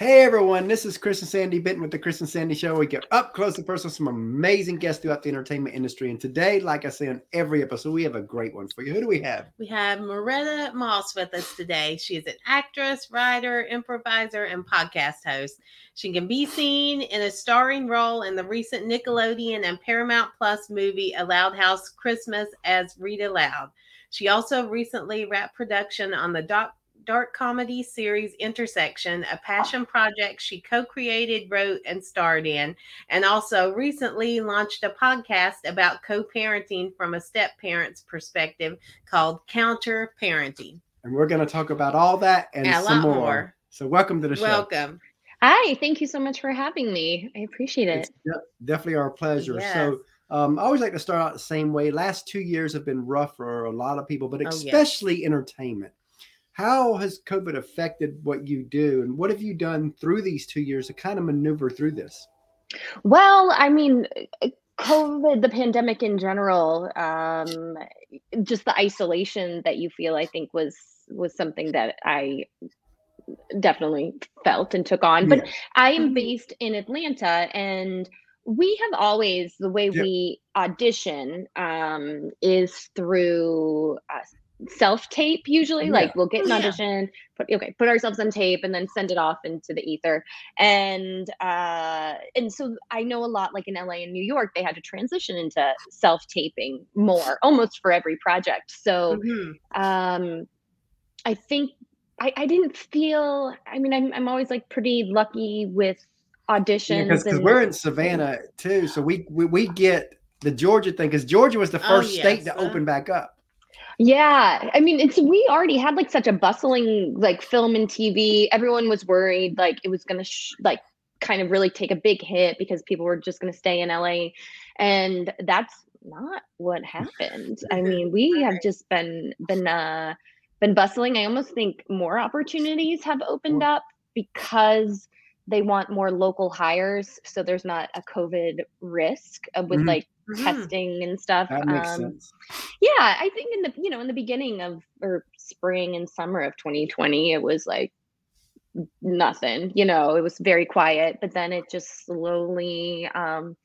Hey everyone, this is Chris and Sandy Benton with the Chris and Sandy Show. We get up close and personal with some amazing guests throughout the entertainment industry. And today, like I say on every episode, we have a great one for you. Who do we have? We have Muretta Moss with us today. She is an actress, writer, improviser, and podcast host. She can be seen in a starring role in the recent Nickelodeon and Paramount Plus movie A Loud House Christmas as Rita Loud. She also recently wrapped production on the doc dark comedy series Intersection, a passion project she co created, wrote, and starred in, and also recently launched a podcast about co parenting from a step parent's perspective called Counter Parenting. And we're going to talk about all that and, And a some lot more. more. So, welcome to the show. Welcome. Hi, thank you so much for having me. I appreciate it. It's definitely our pleasure. Yes. So, um, I always like to start out the same way. Last two years have been rough for a lot of people, but Oh, yes. especially entertainment. How has COVID affected what you do, and what have you done through these two years to kind of maneuver through this? Well, I mean, uh, COVID, the pandemic in general, um, just the isolation that you feel, I think was was something that I definitely felt and took on. But I am Mhm. based in Atlanta and we have always the way Yeah. we audition um, is through uh, self tape usually Yeah. like we'll get an Oh, yeah. audition put okay put ourselves on tape and then send it off into the ether and uh and so i know a lot like in la and new york they had to transition into self taping more almost for every project so Mhm. um i think i i didn't feel i mean i'm, I'm always like pretty lucky with auditions Because and we're in Savannah too, so we we, we get the Georgia thing because Georgia was the Oh, first state to uh, open back up. Yeah i mean it's we already had like such a bustling like film and tv everyone was worried like it was gonna sh- like kind of really take a big hit because people were just gonna stay in la and that's not what happened. I mean we have just been been uh been bustling. I almost think more opportunities have opened up because they want more local hires so there's not a covid risk with Mhm. like Mhm. testing and stuff That makes um, sense. yeah i think in the you know in the beginning of or spring and summer of 2020 it was like nothing you know it was very quiet but then it just slowly um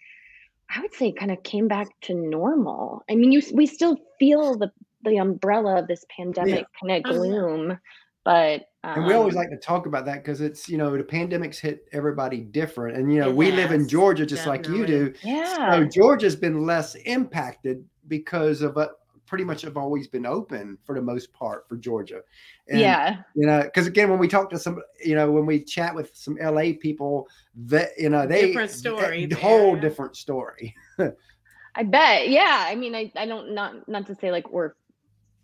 i would say kind of came back to normal i mean you we still feel the the umbrella of this pandemic kind of Oh, gloom but um, And we always like to talk about that because it's you know the pandemic's hit everybody different, and you know we live in Georgia just like you do. yeah So Georgia's been less impacted because of uh, pretty much have always been open for the most part for Georgia. And, yeah you know, because again, when we talk to some, you know, when we chat with some LA people, that you know they Different story a there, whole different story. I bet. Yeah. I mean, I, I don't not not to say like we're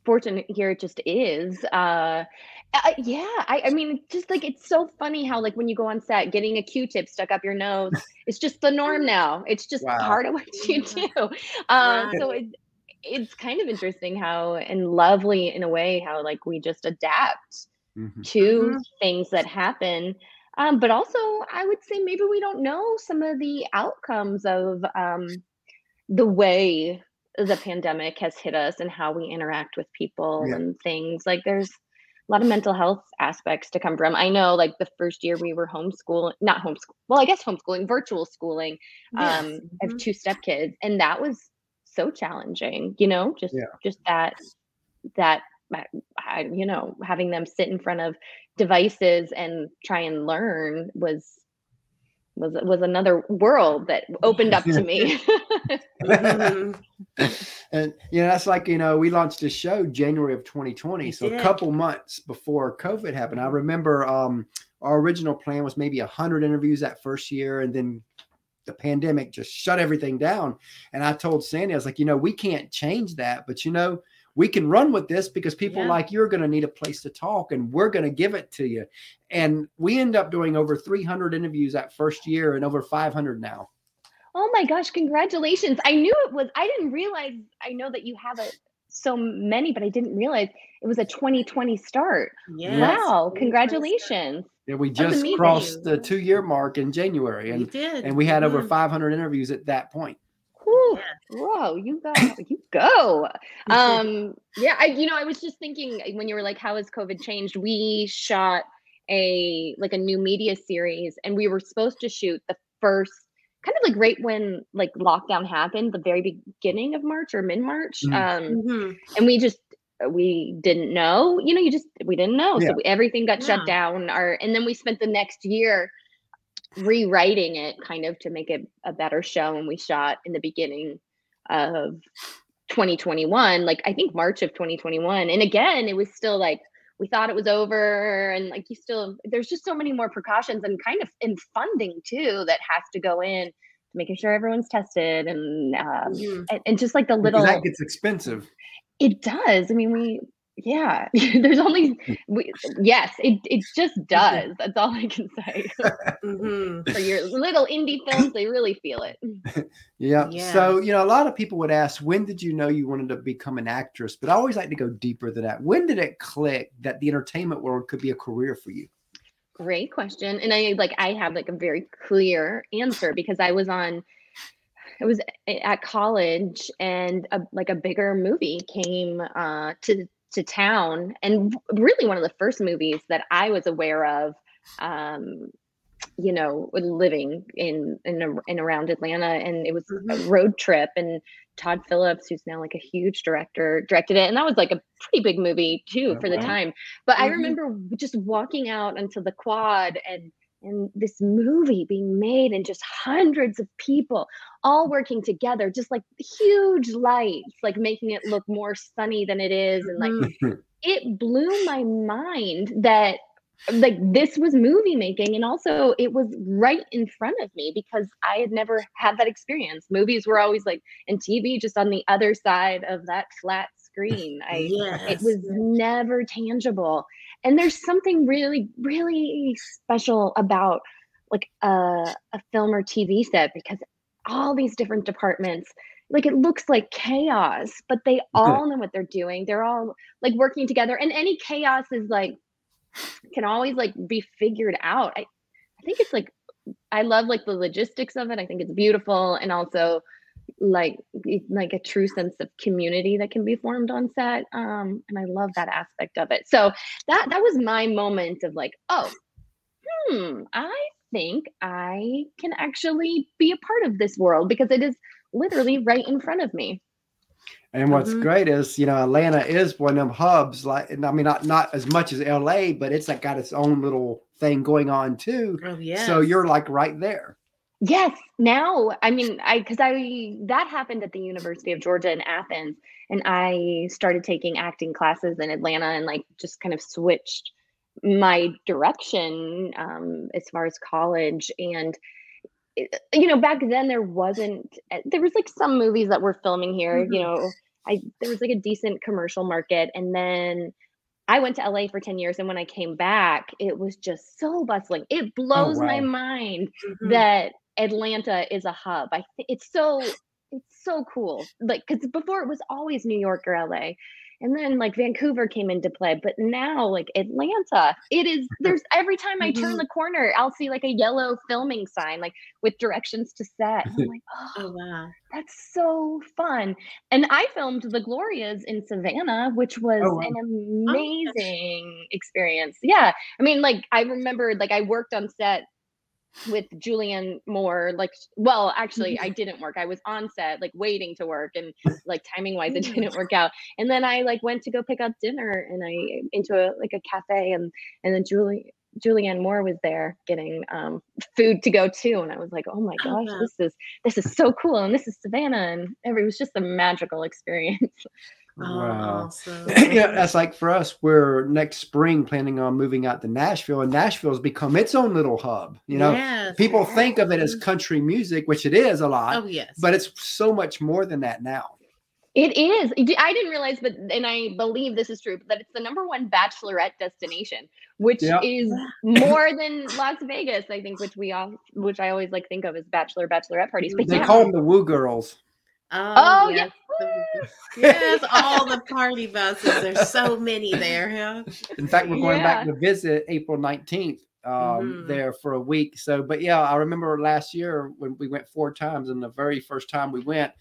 fortunate here. It just is. Uh, uh yeah. I, I mean, just like it's so funny how like when you go on set, getting a Q-tip stuck up your nose, it's just the norm now. It's just Wow. part of what you do. Um, Right. so it it's kind of interesting how and lovely in a way how like we just adapt Mhm. to Mhm. things that happen. Um, but also, I would say maybe we don't know some of the outcomes of um, the way the pandemic has hit us and how we interact with people Yeah. and things. Like, there's a lot of mental health aspects to come from. I know, like, the first year we were homeschooling, not homeschool, well, I guess homeschooling, virtual schooling. Yes. Um, I have Mhm. two stepkids, and that was so challenging, you know, just Yeah. just that that you know having them sit in front of devices and try and learn was was was another world that opened up to me Mhm. and you know that's like you know we launched this show January of 2020, We so a couple months before COVID happened. I remember um, our original plan was maybe hundred interviews that first year, and then the pandemic just shut everything down. And I told Sandy, I was like, you know, we can't change that, but you know, we can run with this because people Yeah. like you are going to need a place to talk, and we're going to give it to you. And we end up doing over 300 interviews that first year, and over 500 now. oh my gosh congratulations i knew it was i didn't realize i know that you have a so many but i didn't realize it was a 2020 start Yes. wow congratulations Yeah, we just crossed the two year mark in January, We and did. and we had over Mhm. 500 interviews at that point. Whew. Whoa, you go, you go. Um, yeah, I, you know, I was just thinking when you were like, how has COVID changed? We shot a like a new media series, and we were supposed to shoot the first kind of like right when like lockdown happened, the very beginning of March or mid March. Mhm. Um, Mhm. and we just we didn't know you know you just we didn't know Yeah. so we, everything got Yeah. shut down our and then we spent the next year rewriting it kind of to make it a better show and we shot in the beginning of 2021 like i think march of 2021 and again it was still like we thought it was over and like you still there's just so many more precautions and kind of in funding too that has to go in to making sure everyone's tested and um, Mhm. and, and just like the Because little that gets expensive. it does. I mean, we yeah. There's only we, yes. It it just does. That's all I can say. Mhm. For your little indie films, they really feel it. Yeah. Yeah. So, you know, a lot of people would ask, when did you know you wanted to become an actress? But I always like to go deeper than that. When did it click that the entertainment world could be a career for you? Great question, and I like I have like a very clear answer because I was on. I was at college, and a, like a bigger movie came uh, to to town, and really one of the first movies that I was aware of. Um, you know, living in in a- in around Atlanta, and it was a Mhm. road trip, and Todd Phillips, who's now like a huge director, directed it, and that was like a pretty big movie too Oh, for the wow. time. But I Mhm. remember just walking out onto the quad and and this movie being made and just hundreds of people all working together, just like huge lights, like making it look more sunny than it is, and like Mhm. it blew my mind that like this was movie making and also it was right in front of me because i had never had that experience. Movies were always like and tv just on the other side of that flat screen. I it was never tangible and there's something really really special about like a, a film or tv set because all these different departments like it looks like chaos but they all know what they're doing. They're all like working together. And any chaos is like can always like be figured out. I i think it's like i love like the logistics of it. I think it's beautiful. And also like like a true sense of community that can be formed on set um and i love that aspect of it so that that was my moment of like oh hmm i think i can actually be a part of this world because it is literally right in front of me And what's Mhm. great is, you know, Atlanta is one of them hubs. Like, I mean, not not as much as LA, but it's like got its own little thing going on too. Oh yeah. So you're like right there. Yes, now I mean I because I that happened at the University of Georgia in Athens and I started taking acting classes in Atlanta and like just kind of switched my direction um as far as college and you know back then there wasn't eh, there was like some movies that were filming here you Mhm. know I there was like a decent commercial market and then I went to LA for 10 years and when I came back it was just so bustling it blows my wow. mind Mhm. that Atlanta is a hub. I think it's so it's so cool. Like cuz before it was always New York or LA. And then like Vancouver came into play, but now like Atlanta, it is there's every time I turn Mhm. the corner, I'll see like a yellow filming sign like with directions to set. And I'm like, "Oh, Oh wow. that's so fun. And I filmed The Glorias in Savannah, which was Oh, wow. an amazing experience. Yeah. I mean, like, I remembered, like, I worked on set with Julianne Moore. Like, well, actually, I didn't work. I was on set, like, waiting to work. And, like, timing wise, it Mm. didn't work out. And then I, like, went to go pick up dinner and I, into a, like, a cafe. And, and then Julie, Julianne Moore was there getting um, food to go to, and I was like, "Oh my Oh, gosh, wow. this is this is so cool!" And this is Savannah, and every, it was just a magical experience. Wow. Oh, awesome. yeah, that's like for us. We're next spring planning on moving out to Nashville, and Nashville's become its own little hub. You know, Yes. people think of it as country music, which it is a lot, Oh yes. but it's so much more than that now. It is. I didn't realize, but and I believe this is true, that it's the number one bachelorette destination, which Yeah. is more than Las Vegas. I think, which we all, which I always like think of as bachelor bachelorette parties. But They yeah, call them the Woo Girls. Oh, Oh, yes. yes, all the party buses. There's so many there. Huh? In fact, we're going back to visit April 19th um, Mhm. there for a week. So, but yeah, I remember last year when we went four times, and the very first time we went,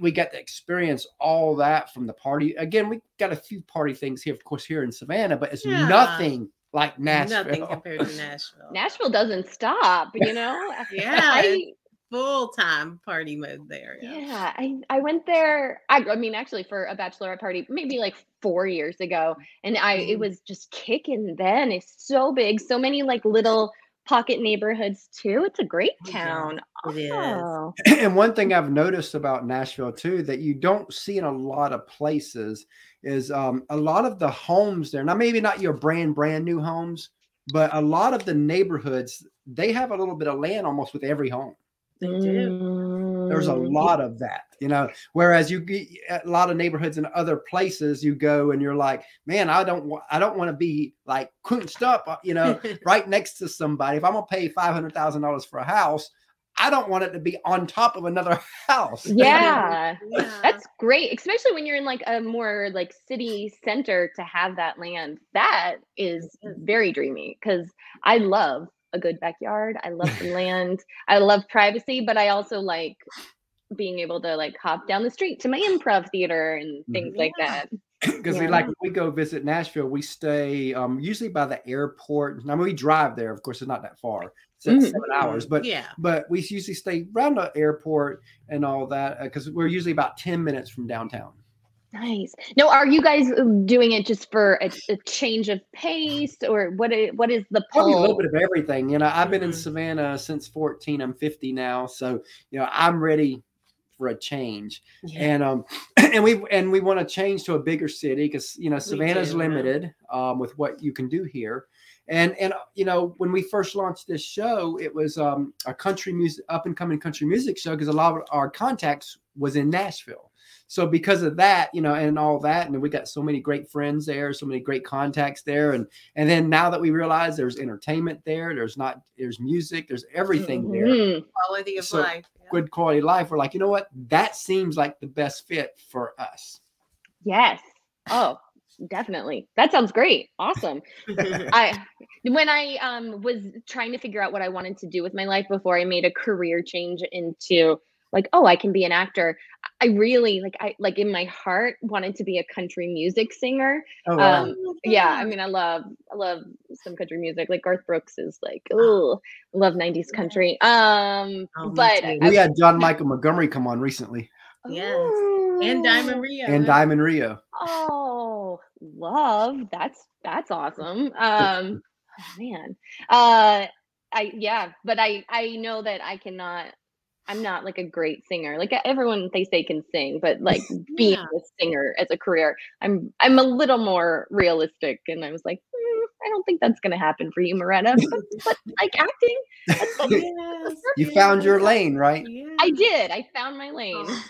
we got to experience all that from the party. Again, we got a few party things here, of course, here in Savannah, but it's Yeah. nothing like Nashville. Nothing compared to Nashville. Nashville doesn't stop, you know? Yeah, I, Full time party mode there. Yeah. yeah, I, I went there. I, I mean, actually, for a bachelorette party, maybe like four years ago, and I it Mhm. was just kicking. Then it's so big, so many like little pocket neighborhoods too. It's a great Yeah, town. it is. Oh. and one thing I've noticed about Nashville too that you don't see in a lot of places is um, a lot of the homes there. Now, maybe not your brand brand new homes, but a lot of the neighborhoods they have a little bit of land almost with every home. They do. There's a Mm. lot of that, you know. Whereas you get a lot of neighborhoods in other places, you go and you're like, man, I don't want, I don't want to be like couldn't up, uh, you know, right next to somebody. If I'm gonna pay five hundred thousand dollars for a house, I don't want it to be on top of another house. Yeah. Yeah. That's great, especially when you're in like a more like city center to have that land. That is It is. very dreamy because I love a good backyard. I love the land. I love privacy, but I also like being able to like hop down the street to my improv theater and things like that. because we like we go visit Nashville, we stay um, usually by the airport. I mean, we drive there. Of course, it's not that far. It's at Mhm. seven hours, but yeah. but we usually stay around the airport and all that because we're usually about ten minutes from downtown. Nice. Now, are you guys uh, doing it just for a, a change of pace, or what? What is the Probably a little bit of everything. You know, I've been in Mhm. Savannah since 14. I'm 50 now. So, you know, I'm ready for a change. yeah. And um and we and we want to change to a bigger city because you know Savannah's do, yeah. limited um with what you can do here. And and you know, when we first launched this show, it was um a country music up and coming country music show because a lot of our contacts was in Nashville. So because of that, you know, and all that, and we got so many great friends there, so many great contacts there, and and then now that we realize there's entertainment there, there's not there's music, there's everything there, Mhm. Quality of So, life. yeah. good quality life. We're like, you know what, that seems like the best fit for us. Yes. Oh, definitely. That sounds great. Awesome. I when I um was trying to figure out what I wanted to do with my life before I made a career change into like oh I can be an actor. I really like I like in my heart wanted to be a country music singer. Oh, wow. Um, Yeah, I mean I love I love some country music. Like Garth Brooks is like oh love 90s country. Um Oh, but too. we had John Michael Montgomery come on recently Yes. and Diamond Rio. and Diamond Rio. Oh, love. That's that's awesome. Um oh, man. Uh I yeah, but I I know that I cannot I'm not like a great singer. Like everyone they say can sing, but like being Yeah. a singer as a career, I'm I'm a little more realistic and I was like, "Hmm, I don't think that's going to happen for you, Muretta. But, but like acting, that's Yes, You found your lane, right? I did. I found my lane. Oh,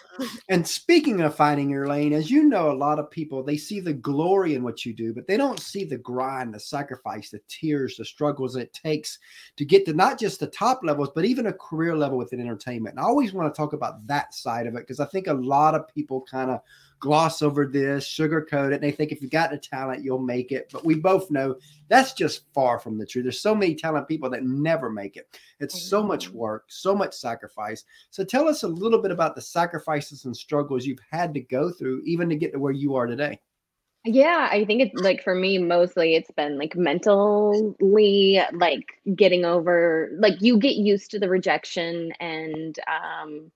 And speaking of finding your lane, as you know, a lot of people they see the glory in what you do, but they don't see the grind, the sacrifice, the tears, the struggles it takes to get to not just the top levels, but even a career level within entertainment. And I always want to talk about that side of it because I think a lot of people kind of gloss over this, sugarcoat it, and they think if you got the talent, you'll make it. But we both know that's just far from the truth. There's so many talented people that never make it. It's so much work, so much sacrifice. So tell us a little bit about the sacrifices and struggles you've had to go through even to get to where you are today. Yeah, I think it's like for me, mostly it's been like mentally, like getting over, like you get used to the rejection and, um,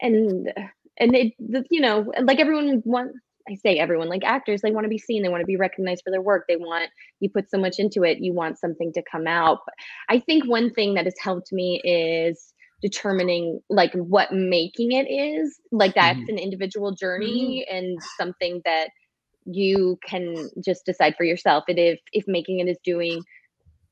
and, and it, you know, like everyone want, I say everyone, like actors, they want to be seen, they want to be recognized for their work. They want, you put so much into it, you want something to come out. But I think one thing that has helped me is determining like what making it is. Like that's mm-hmm. an individual journey mm-hmm. and something that you can just decide for yourself and if if making it is doing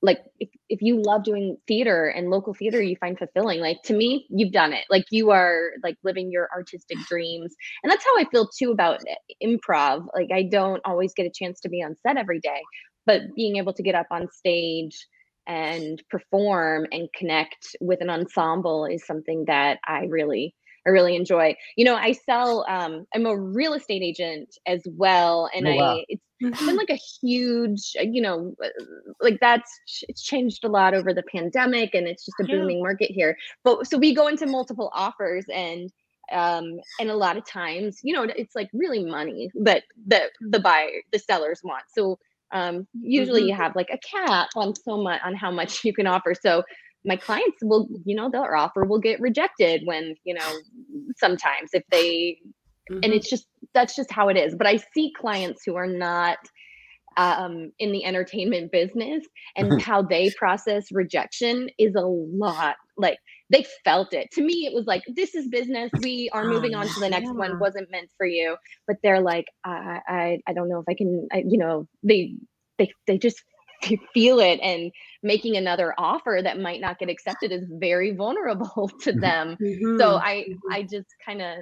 like if, if you love doing theater and local theater you find fulfilling like to me you've done it like you are like living your artistic dreams and that's how i feel too about improv like i don't always get a chance to be on set every day but being able to get up on stage and perform and connect with an ensemble is something that i really I really enjoy. You know, I sell. Um, I'm a real estate agent as well, and Oh, wow. I it's been like a huge. uh, You know, uh, like that's it's changed a lot over the pandemic, and it's just a Yeah. booming market here. But so we go into multiple offers, and um, and a lot of times, you know, it's like really money that the the buyer the sellers want. So Um, usually Mhm. you have like a cap on so much on how much you can offer. So my clients will, you know, their offer will get rejected when, you know, sometimes if they and Mhm. it's just that's just how it is but i see clients who are not um, in the entertainment business and how they process rejection is a lot like they felt it to me it was like this is business we are moving on to the next yeah. one wasn't meant for you but they're like i i, I don't know if i can I, you know they they they just feel it and making another offer that might not get accepted is very vulnerable to Mhm. them so Mhm. I Mhm. I just kind of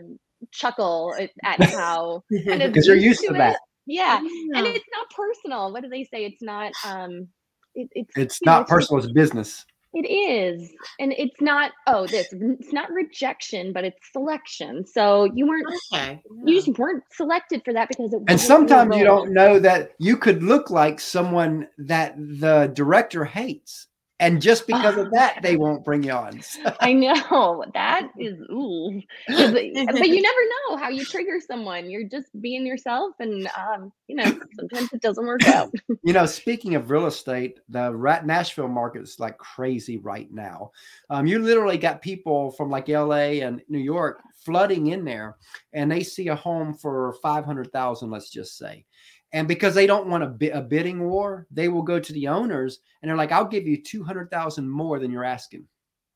chuckle at, at how kind of Because you're used to it. that. Yeah. and it's not personal. What do they say? It's not um it, it's It's you know, not it's just- personal, it's business. it is. And it's not oh this it's not rejection, but it's selection. So you weren't okay. you just weren't selected for that because it And wasn't sometimes you don't know that you could look like someone that the director hates. And just because of that, they won't bring you on. So- I know that is ooh. but you never know how you trigger someone. You're just being yourself, and um, you know sometimes it doesn't work out. You know, speaking of real estate, the Rat Nashville market is like crazy right now. Um, you literally got people from like LA and New York flooding in there, and they see a home for five hundred thousand, let's just say. And because they don't want a, a bidding war, they will go to the owners and they're like, "I'll give you two hundred thousand more than you're asking."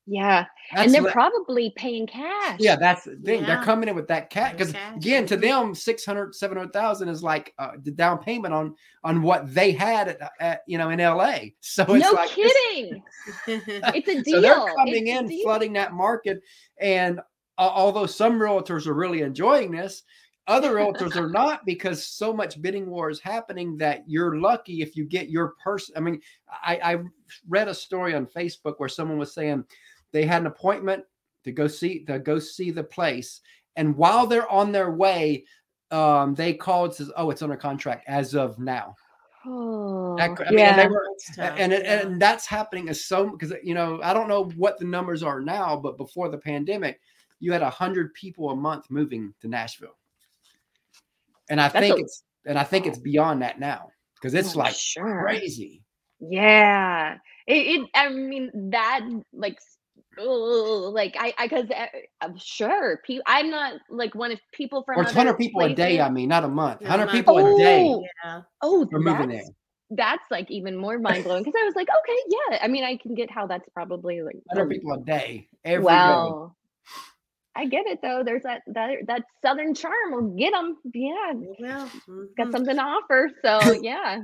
Yeah, That's and they're le- probably paying cash. yeah, that's the thing. They're coming in with that cat because again, to them, 600, 700,000 is like uh, the down payment on on what they had at, at you know in LA. So it's no like kidding. It's a deal. so they're coming It's in flooding that market and uh, although some realtors are really enjoying this other realtors are not because so much bidding war is happening that you're lucky if you get your person i mean I, I read a story on facebook where someone was saying they had an appointment to go see to go see the place and while they're on their way um, they called and says oh it's under contract as of now Oh, That I mean, yeah. and they were That's and it, and that's happening as so because you know I don't know what the numbers are now, but before the pandemic, you had a hundred people a month moving to Nashville, and I That's think a- it's and I think it's beyond that now because it's Oh, like sure. crazy. Yeah. It, it I mean that like ugh, like I I because I'm sure people I'm not like one of people from Or other hundred people a day. I mean, not a month. Yeah, Hundred month. people a day Oh, yeah. Oh, are moving there. that's that's like even more mind blowing because I was like, okay, yeah. I mean, I can get how that's probably like Hundred um, people a day every day. I get it though. There's that that that southern charm will get them. Yeah, will. got mm-hmm. something to offer. So yeah.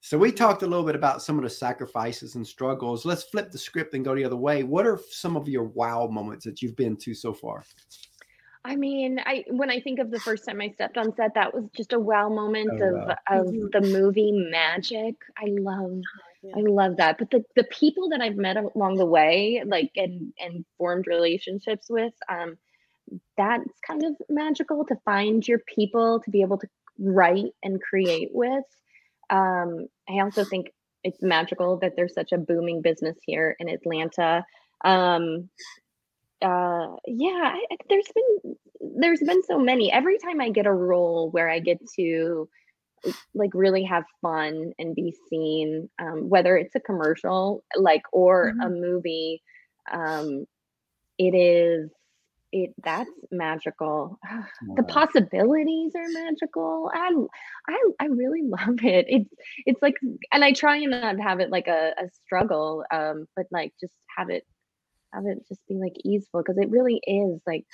So we talked a little bit about some of the sacrifices and struggles. Let's flip the script and go the other way. What are some of your wow moments that you've been to so far? I mean, I when I think of the first time I stepped on set, that was just a wow moment Oh, of wow. of the movie magic. I love Yeah. I love that. But the the people that I've met along the way, like and and formed relationships with, um, that's kind of magical to find your people to be able to write and create with. Um, I also think it's magical that there's such a booming business here in Atlanta. Um, uh, yeah, I, there's been there's been so many. Every time I get a role where I get to like really have fun and be seen, um, whether it's a commercial like or a movie, um, it is it that's magical. the possibilities are magical. I I I really love it. It's it's like and I try and not have it like a, a struggle, um, but like just have it have it just be like easeful because it really is like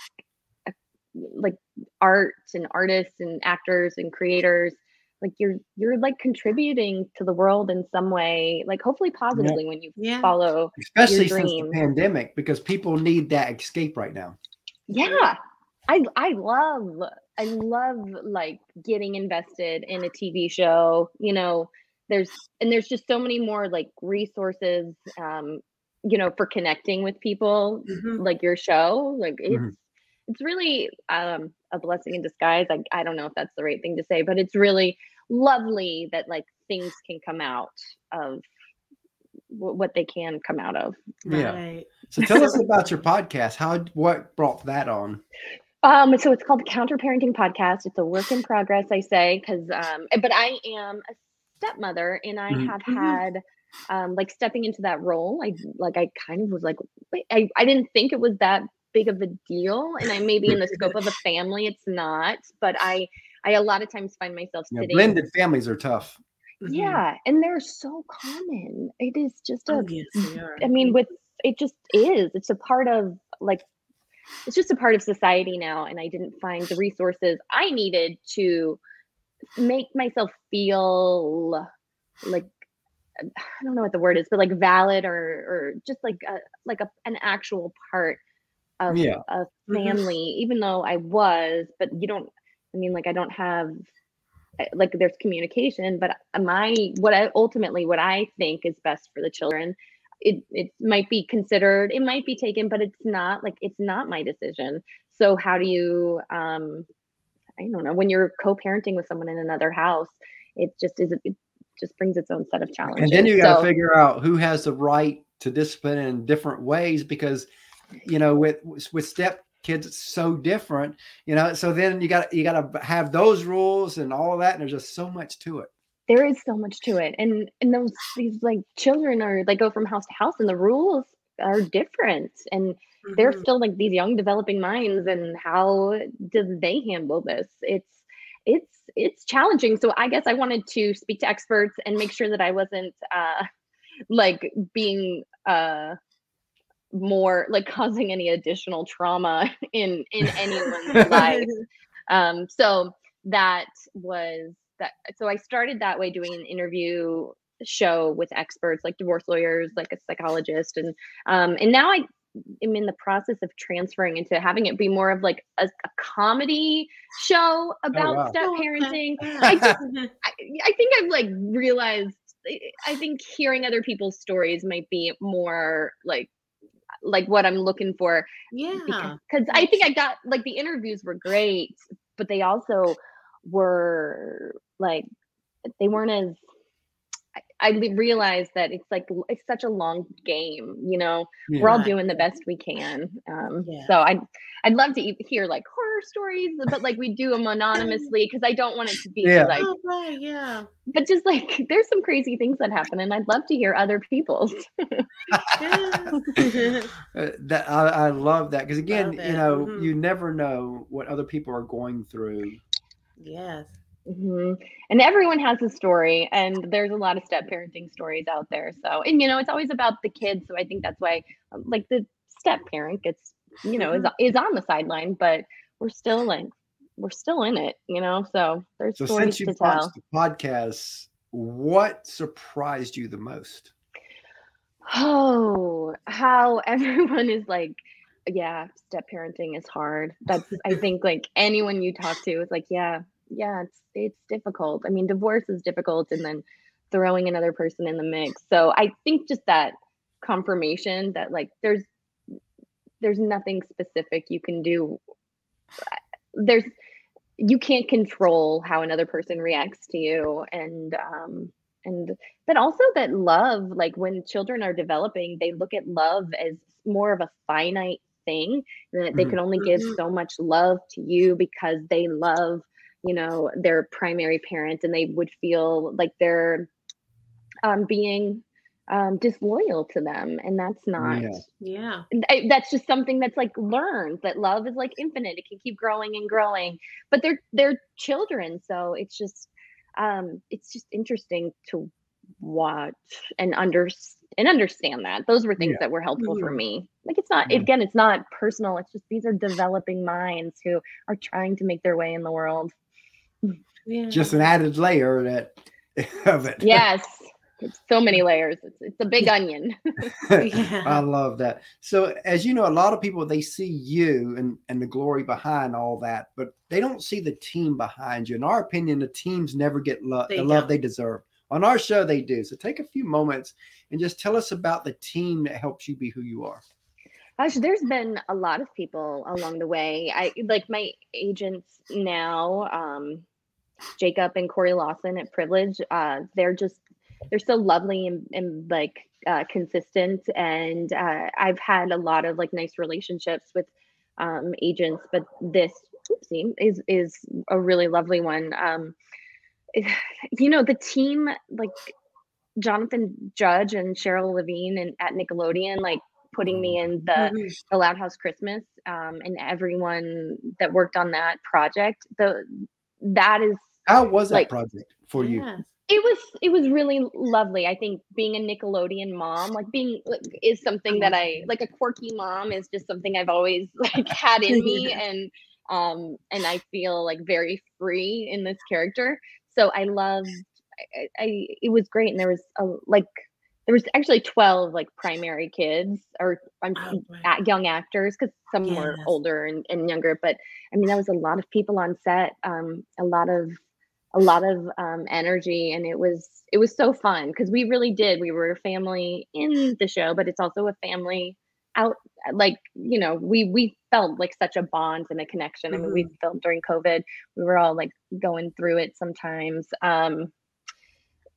like art and artists and actors and creators like you're you're like contributing to the world in some way like hopefully positively when you Yeah. follow especially since the pandemic because people need that escape right now yeah i i love i love like getting invested in a tv show you know there's and there's just so many more like resources um you know for connecting with people Mhm. like your show like it's Mhm. It's really um a blessing in disguise I, I don't know if that's the right thing to say but it's really lovely that like things can come out of w- what they can come out of Yeah. Right. so tell us about your podcast how what brought that on Um, so it's called the Counter Parenting Podcast. It's a work in progress, I say, because um, but I am a stepmother and I Mhm. have had um like stepping into that role. I like I kind of was like I, I didn't think it was that big of a deal. And I maybe in the scope of a family it's not, but I I a lot of times find myself Yeah, sitting blended families are tough. Mhm. yeah, and they're so common. It is just a Oh, yes. I mean, with it just is. It's a part of like it's just a part of society now. And I didn't find the resources I needed to make myself feel like I don't know what the word is, but like valid or or just like a like a, an actual part of Yeah. a Mhm. family, even though I was, but you don't I mean like I don't have like there's communication, but my what I ultimately what I think is best for the children, it it might be considered, it might be taken, but it's not like it's not my decision. So how do you um I don't know when you're co-parenting with someone in another house, it just is it just brings its own set of challenges. And then you got to So- figure out who has the right to discipline in different ways because, you know, with with step kids, it's so different. You know, so then you got you got to have those rules and all of that, and there's just so much to it. there is so much to it and and those these like children are like go from house to house and the rules are different and they're Mhm. still like these young developing minds and how do they handle this it's it's it's challenging so i guess i wanted to speak to experts and make sure that i wasn't uh like being uh more like causing any additional trauma in in anyone's life um so that was that so i started that way doing an interview show with experts like divorce lawyers like a psychologist and um and now i am in the process of transferring into having it be more of like a, a comedy show about wow. step Oh, parenting I just-. I, I think i've like realized i think hearing other people's stories might be more like like what i'm looking for yeah. because I think I got like the interviews were great, but they also were like they weren't as I, I realized that it's like it's such a long game, you know. We're all doing the best we can. Um, Yeah. So I I'd love to hear like horror stories, but like we do them anonymously because I don't want it to be Yeah. like. oh, right. Yeah. But just like there's some crazy things that happen, and I'd love to hear other people's. Uh, that I, I love that because again, you it. know, Mhm. you never know what other people are going through. yes. Hmm And everyone has a story, and there's a lot of step parenting stories out there. So, and you know, it's always about the kids. So I think that's why, um, like, the step parent gets, you know, is is on the sideline, but we're still like, we're still in it, you know. So there's So stories since to you've tell. the podcasts, what surprised you the most? Oh, how everyone is like, yeah, step parenting is hard. That's I think like anyone you talk to is like, yeah, yeah, it's it's difficult. I mean, divorce is difficult, and then throwing another person in the mix. So I think just that confirmation that like there's there's nothing specific you can do. There's you can't control how another person reacts to you, and um and but also that love like when children are developing they look at love as more of a finite thing that they Mhm. can only give Mhm. so much love to you because they love you know their primary parent and they would feel like they're um being um disloyal to them and that's not Yeah. Yeah. I- that's just something that's like learned that love is like infinite it can keep growing and growing but they're they're children so it's just um it's just interesting to watch and under and understand that those were things Yeah. that were helpful for Mhm. me like it's not Yeah. again it's not personal it's just these are developing minds who are trying to make their way in the world Yeah. Just an added layer that of it. yes it's so many layers it's, it's a big onion Yeah. I love that. So, as you know, a lot of people they see you and and the glory behind all that, but they don't see the team behind you. In our opinion, the teams never get love They the love don't. they deserve. On our show, they do. So, take a few moments and just tell us about the team that helps you be who you are. Gosh, there's been a lot of people along the way. I like my agents now, um, Jacob and Corey Lawson at Privilege. Uh, they're just they're so lovely and, and like uh, consistent, and uh, I've had a lot of like nice relationships with um, agents. But this oopsie, is is a really lovely one. Um, you know, the team like Jonathan Judge and Cheryl Levine and at Nickelodeon, like putting me in the Mhm. the Loud House Christmas, um, and everyone that worked on that project. The that is How was that Like- project for you? Yes. it was it was really lovely. I think being a Nickelodeon mom, like being like, is something that I like a quirky mom is just something I've always like had in me and um and I feel like very free in this character. So I loved I, I it was great and there was a like there was actually 12 like primary kids or um, Oh, young actors because some were older and, and younger but i mean that was a lot of people on set um a lot of a lot of um energy and it was it was so fun because we really did we were a family in the show but it's also a family out like you know we we felt like such a bond and a connection i mean we filmed during covid we were all like going through it sometimes um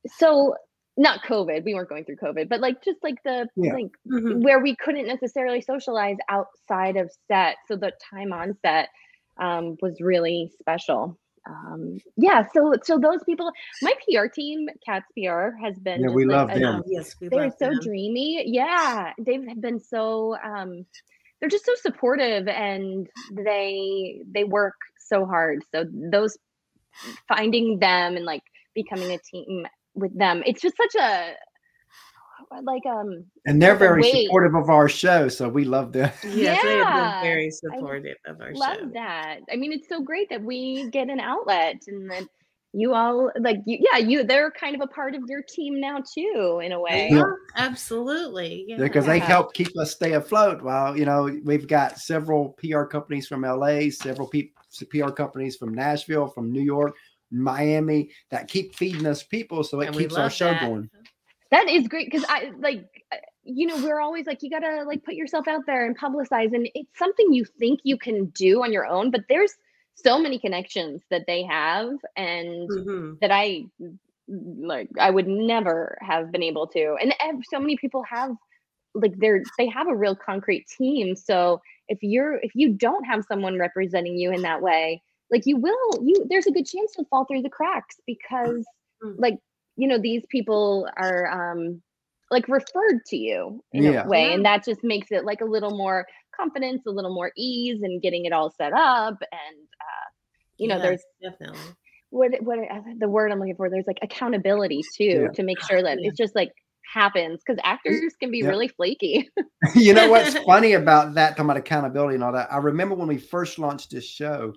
so not covid we weren't going through covid but like just like the Yeah. like Mhm. where we couldn't necessarily socialize outside of set so the time on set um, was really special um, yeah so so those people my pr team cats pr has been Yeah, just we like love a- them. Oh, yes, we they're love so them. dreamy yeah they've been so um they're just so supportive and they they work so hard so those finding them and like becoming a team with them it's just such a like um And they're very weight. supportive of our show, so we love them. Yes, they have been very supportive of our love show. that i mean it's so great that we get an outlet and that you all like you, yeah you they're kind of a part of your team now too in a way Yeah, absolutely. Yeah. because they help keep us stay afloat. Well, you know, we've got several PR companies from LA, several pe- PR companies from Nashville, from New York, Miami that keep feeding us people, so it And keeps our show that. going. That is great because I like, uh, you know, we're always like, you gotta like put yourself out there and publicize, and it's something you think you can do on your own, but there's so many connections that they have, and Mhm. that I like, I would never have been able to. And so many people have like they're they have a real concrete team. So if you're if you don't have someone representing you in that way, like you will you there's a good chance you'll fall through the cracks because Mm. like you know these people are um like referred to you in Yeah. a way and that just makes it like a little more confidence a little more ease and getting it all set up and uh you know there's definitely. what what uh, the word I'm looking for. There's like accountability too Yeah. to make sure that Yeah. it's just like happens because actors can be Yeah. really flaky. you know what's funny about that talking about accountability and all that i remember when we first launched this show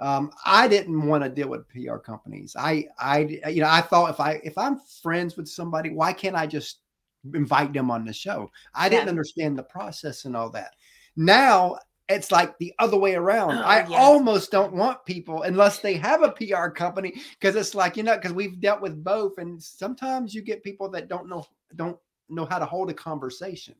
um, i didn't want to deal with pr companies. I i you know i thought if i if i'm friends with somebody why can't i just invite them on the show? I didn't Yeah. understand the process and all that. Now it's like the other way around. Oh, i yes. almost don't want people unless they have a pr company because it's like you know because we've dealt with both and sometimes you get people that don't know don't know how to hold a conversation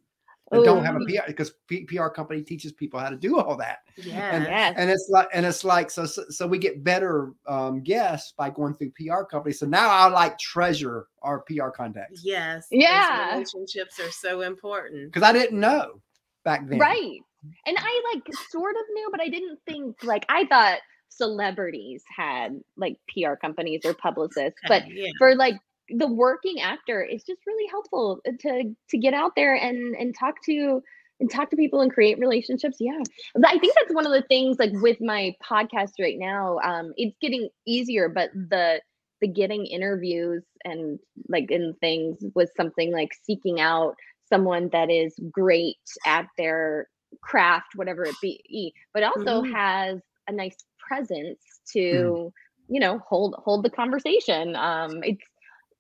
that don't have a PR because P- PR company teaches people how to do all that. Yeah. yes. And it's like, and it's like, so, so, so we get better um, guests by going through PR companies. So now I like treasure our PR contacts Yes. Yeah. Relationships are so important. because I didn't know back then. Right. And I like sort of knew, but I didn't think like I thought celebrities had like PR companies or publicists, but yeah. for like the working actor it's just really helpful to to get out there and and talk to and talk to people and create relationships. Yeah. I think that's one of the things like with my podcast right now um it's getting easier but the the getting interviews and like in things was something like seeking out someone that is great at their craft whatever it be but also Mhm. has a nice presence to you know hold hold the conversation. Um it's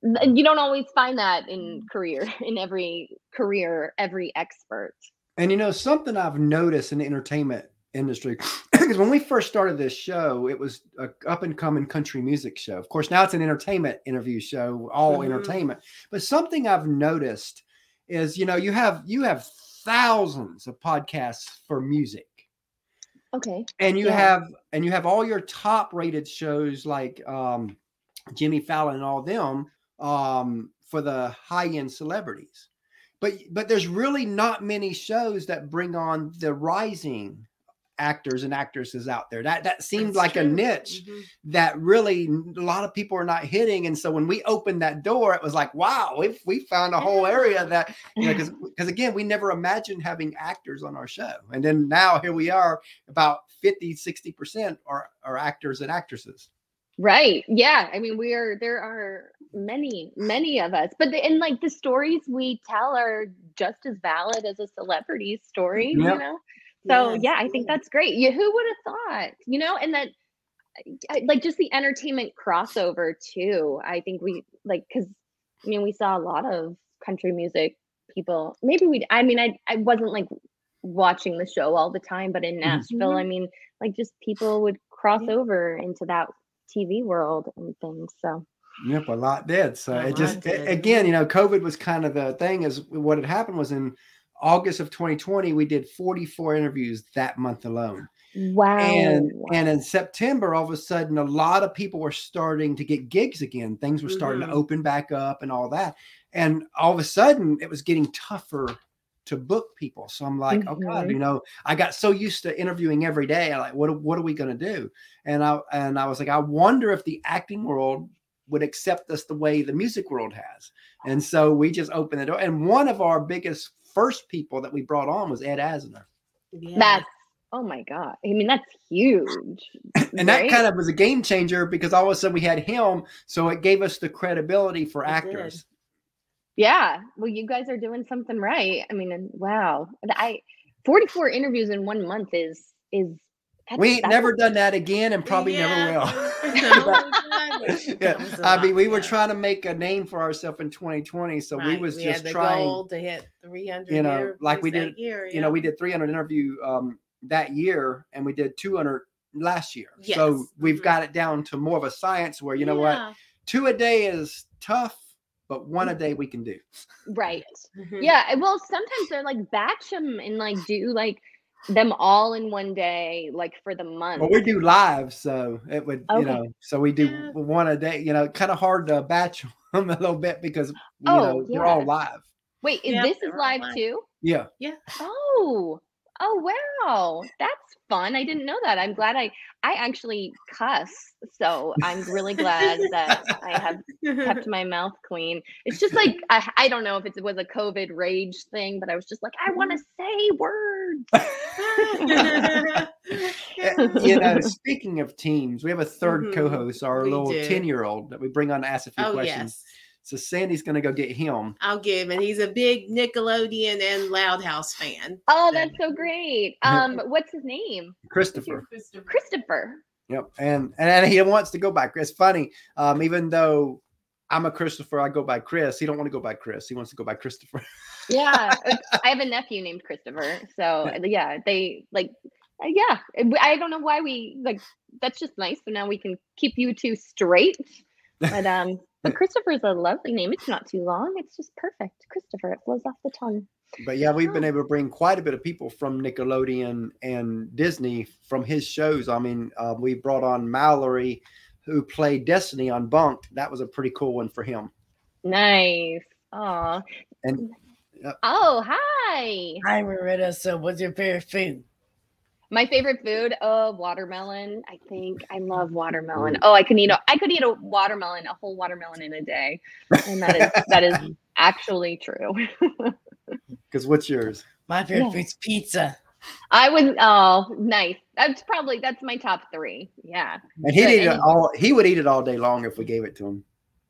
you don't always find that in career in every career every expert And you know, something I've noticed in the entertainment industry, because when we first started this show, it was a up and coming country music show. Of course, now it's an entertainment interview show, all Mhm. entertainment. But something I've noticed is, you know, you have you have thousands of podcasts for music. okay and you Yeah. have and you have all your top rated shows like um jimmy fallon and all them um for the high end celebrities but but there's really not many shows that bring on the rising actors and actresses out there. That that seems That's like a true. niche Mhm. that really a lot of people are not hitting. And so when we opened that door, it was like, wow, we we found a whole area that you know because because again, we never imagined having actors on our show, and then now here we are, about 50, 60 percent are are actors and actresses. Right. Yeah. I mean, we are, there are many, many of us, but the, and like the stories we tell are just as valid as a celebrity's story, Yep. you know? So Yes, yeah, I think that's great. You, who would have thought, you know, and that like just the entertainment crossover too. I think we like, cause I mean, we saw a lot of country music people. Maybe we, I mean, I, I wasn't like watching the show all the time, but in Mhm. Nashville, I mean, like just people would cross Yeah. over into that TV world and things. So Yep, a lot did. So A it just did. again, you know, COVID was kind of the thing. Is what had happened was in August of 2020, we did 44 interviews that month alone. wow. and and in September, all of a sudden, a lot of people were starting to get gigs again. Things were starting Mhm. to open back up and all that. And all of a sudden, it was getting tougher to book people. So I'm like, oh God, Mhm. you know, I got so used to interviewing every day. I'm like, what what are we gonna do? And I and I was like, I wonder if the acting world would accept us the way the music world has. And so we just opened the door. And one of our biggest first people that we brought on was Ed Asner. Yeah. that's oh my god. I mean, that's huge. and that kind of was a game changer because all of a sudden we had him so it gave us the credibility for It did. Actors Yeah. Well, you guys are doing something right. I mean, wow. I 44 interviews in one month is is that's- we ain't that's never done that again and probably never will will. yeah, I mean, we were trying to make a name for ourselves in 2020, so we was we just had the trying. goal to hit 300 you know, like we did- year, You know, we did 300 interview um, that year, and we did 200 last year. So we've Mhm. got it down to more of a science where you know what, Yeah. two a day is tough, but one a day we can do. right. Mhm. Yeah. Well, sometimes they're like batch them and like do like them all in one day, like for the month. Well, we do live, so it would, you know, so we do Yeah. one a day. You know, kind of hard to batch them a little bit because you Oh, know they're all live. Wait, Yeah, this is live live. too? Yeah. Yeah, Oh, oh wow, that's fun. I didn't know that. I'm glad I I actually cuss, so I'm really glad that I have kept my mouth clean. It's just like I, I don't know if it was a COVID rage thing, but I was just like, I want to say words. You know. Speaking of teams, we have a 3rd Mhm, co-host, our we little ten-year-old that we bring on to ask a few oh questions. yes. So Sandy's going to go get him. I'll give him. He's a big Nickelodeon and Loud House fan. oh, that's so great. Um, what's his name? Christopher. Christopher. Yep, and and he wants to go by Chris. Funny, um, even though I'm a Christopher, I go by Chris. He don't want to go by Chris. He wants to go by Christopher. Yeah, I have a nephew named Christopher. So yeah, they like, uh, yeah. I don't know why we like. That's just nice. So now we can keep you two straight. But um, but Christopher's a lovely name. It's not too long. It's just perfect. Christopher. It flows off the tongue. But yeah, we've been Oh. able to bring quite a bit of people from Nickelodeon and Disney from his shows. I mean, uh, we brought on Mallory, who played Destiny on Bunked. That was a pretty cool one for him. Nice. Oh. And- Yep. Oh, hi. Hi, Muretta. So, what's your favorite food? My favorite food, oh, watermelon. I think I love watermelon. Oh, I could eat a I could eat a watermelon, a whole watermelon in a day. And that is that is actually true. Because what's yours? My favorite Yeah. food's pizza. I would. oh nice. That's probably that's my top three. Yeah. And he'd Good. eat it all. He would eat it all day long if we gave it to him,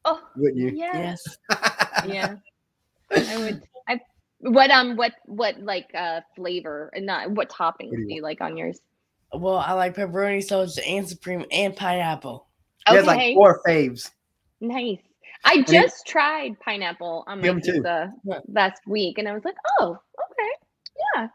Oh wouldn't you? yeah. Yes. Yeah. I would I what um what what like uh flavor and not what toppings What do you do you like on yours? Well, I like pepperoni, sausage, and supreme, and pineapple. He has Okay. like four faves. Nice. I he- just tried pineapple on my Him too. pizza last week, and I was like, "Oh, okay, yeah."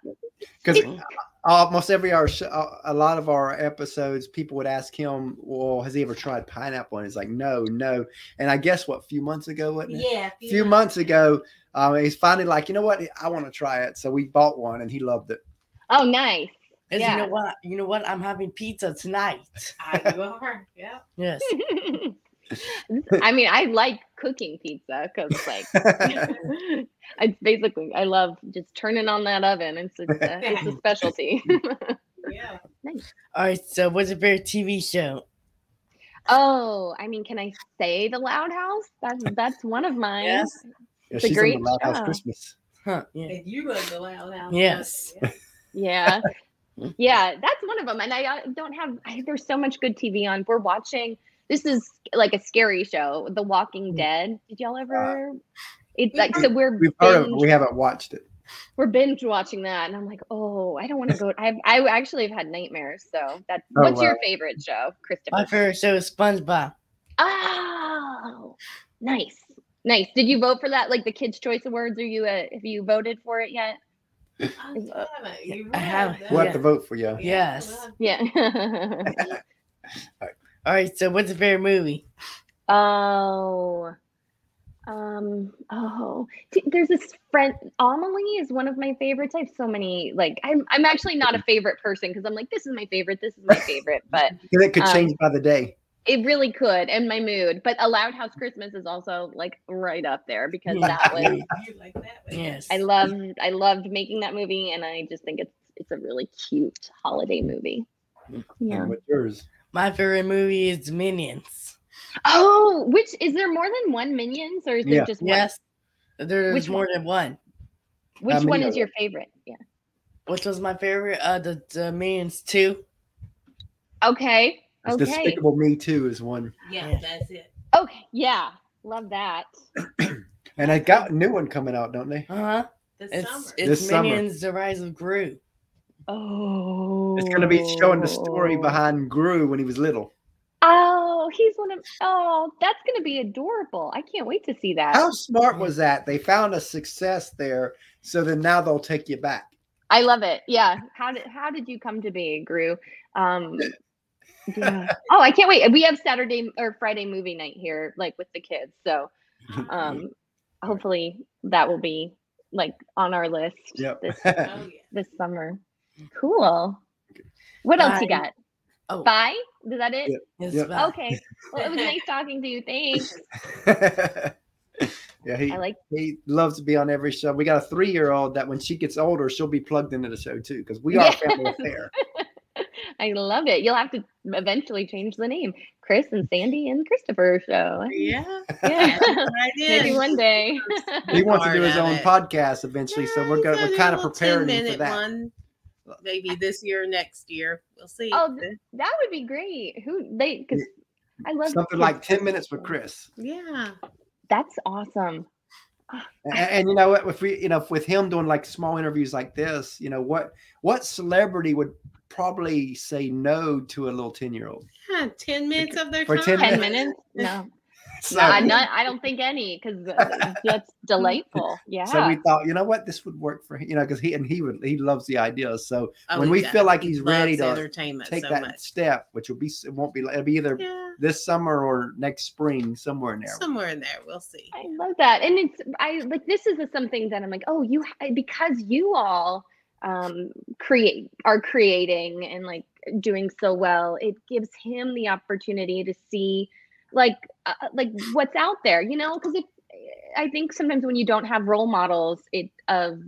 Because It's- almost every hour, uh, a lot of our episodes, people would ask him, "Well, has he ever tried pineapple?" And he's like, "No, no." And I guess what, a few months ago, wasn't it? Yeah. A few months ago, um, he's finally like, you know what? I want to try it. So we bought one, and he loved it. Oh, nice. And Yeah. you know what? You know what? I'm having pizza tonight. I you are. Yeah. Yes. I mean, I like cooking pizza because, like, it's basically I love just turning on that oven. It's a, it's a specialty. Yeah. Nice. All right. So, what's your favorite TV show? Oh, I mean, can I say the Loud House? That's that's one of mine. Yes. Yeah, It's a great on the Loud House. Christmas. Huh? Yeah. And you run the loud house. Yes. Yeah. Yeah, that's one of them. And I uh, don't have, I, there's so much good TV on. We're watching, this is like a scary show, The Walking Dead. Did y'all ever? It's like, so we're we've heard of, we haven't watched it. we're binge watching that. And I'm like, oh, I don't want to go. I've, I actually have had nightmares. So that's, Oh, what's your favorite show, Christopher? My favorite show is SpongeBob. Oh, nice. Nice. Did you vote for that? Like the Kids' Choice Awards? Are you, uh, have you voted for it yet? I haven't. You I have. read We'll have to vote for you. Yes. Yeah. All right. So, what's your favorite movie? Oh, um, oh, there's this friend. Amelie is one of my favorites. I have so many. Like, I'm I'm actually not a favorite person because I'm like, this is my favorite. This is my favorite. But Because it could Um, change by the day. it really could, and my mood. But A Loud House Christmas is also like right up there because that was. Like that one? Yes. I loved I loved making that movie, and I just think it's it's a really cute holiday movie. Yeah. And what's yours? My favorite movie is Minions. Oh, which is there more than one Minions, or is there Yeah. just one? Yes. There's Which more one? than one. Which How one is your favorite? Yeah. Which was my favorite? Uh, the, the Minions two. Okay. It's Okay. Despicable Me 2 is one. Yeah, that's it. Okay. Yeah. Love that. And I got a new one coming out, don't they? Uh huh. This It's summer. it's This summer. Minions: The Rise of Gru. Oh. It's going to be showing the story behind Gru when he was little. Oh, he's one of. Oh, that's going to be adorable. I can't wait to see that. How smart was that? They found a success there, so then now they'll take you back. I love it. Yeah. How did How did you come to be, Gru? Um. Yeah. Oh, I can't wait. We have Saturday or Friday movie night here, like with the kids. So, um, hopefully that will be like on our list Yep. this Oh, this summer. Cool. What else you got? Oh, Bye. Is that it? Yep. Yep. Okay. Well, it was nice talking to you. Thanks. yeah, he I like. he loves to be on every show. We got a three year old that when she gets older, she'll be plugged into the show too because we are a family Yes. affair. I love it. You'll have to eventually change the name, Chris and Sandy and Christopher show. Yeah. Yeah. Maybe one day. He wants to do his own it. podcast eventually, so we're Yeah, gonna we're kind of little preparing for that. One, maybe this year, next year. We'll see. Oh, that would be great. Who they? Because I love Something like ten minutes with. Chris. yeah. That's awesome. And, and you know what? If we, you know, with him doing like small interviews like this, you know what? What celebrity would probably say no to a little ten year old? Yeah, 10 minutes of their For time. 10 Ten minutes? No, So, no, I, not, I don't think any because that's delightful. Yeah. so we thought, you know what, this would work for him, you know, because he and he would he loves the idea. So Oh, when we does. feel like He he's ready to entertainment take so that much. step, which will be it won't be it'll be either Yeah, this summer or next spring, somewhere in there. somewhere in there. We'll see. I love that, and it's I like this is something that I'm like, oh, you because you all um create are creating and like doing so well. It gives him the opportunity to see like uh, like what's out there, you know, because if I think sometimes when you don't have role models, it of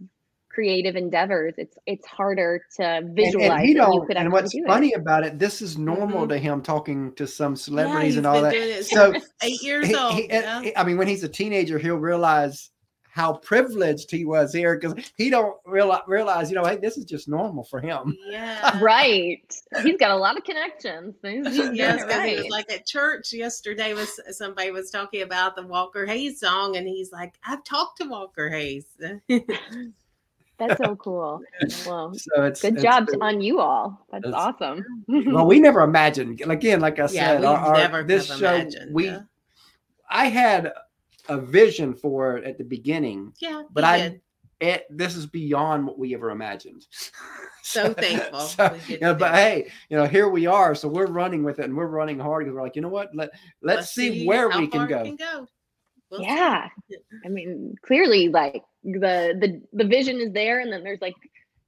creative endeavors, it's it's harder to visualize. and he don't. could And what's do it. funny about it, this is normal Mhm. to him talking to some celebrities he's and all that. So eight years he- old. he- yeah. I mean, when he's a teenager, he'll realize how privileged he was here because he don't realize, realize, you know, hey, this is just normal for him. yeah. Right. He's got a lot of connections. He's, he's doing Yes, it 'cause he was right. like at church yesterday was somebody was talking about the Walker Hayes song, and he's like, "I've talked to Walker Hayes." That's so cool. Well, So it's good it's job good. on you all. That's It's- awesome. well, we never imagined. Again, like I said, we've our, our- never this show imagined. we uh, I had a vision for it at the beginning. yeah, but I- did. It this is beyond what we ever imagined. So thankful So, we you know, but hey, you know, here we are. So we're running with it, and we're running hard because we're like, you know what? Let let's, see, where we can go. it Can go. We'll see. yeah. I mean, clearly like the the the vision is there and then there's like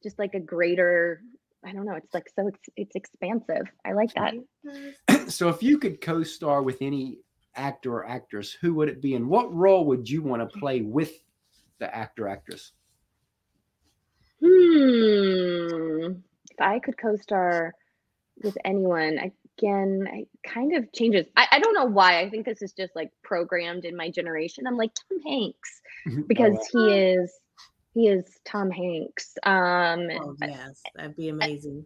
just like a greater I don't know, it's like so it's it's expansive. I like that. so if you could co-star with any actor or actress, who would it be, and what role would you want to play with the actor actress? Hmm. If I could co-star with anyone, again, it kind of changes. I, I don't know why. I think this is just like programmed in my generation. I'm like Tom Hanks because he is he is Tom Hanks. Um, Oh yes, that'd be amazing.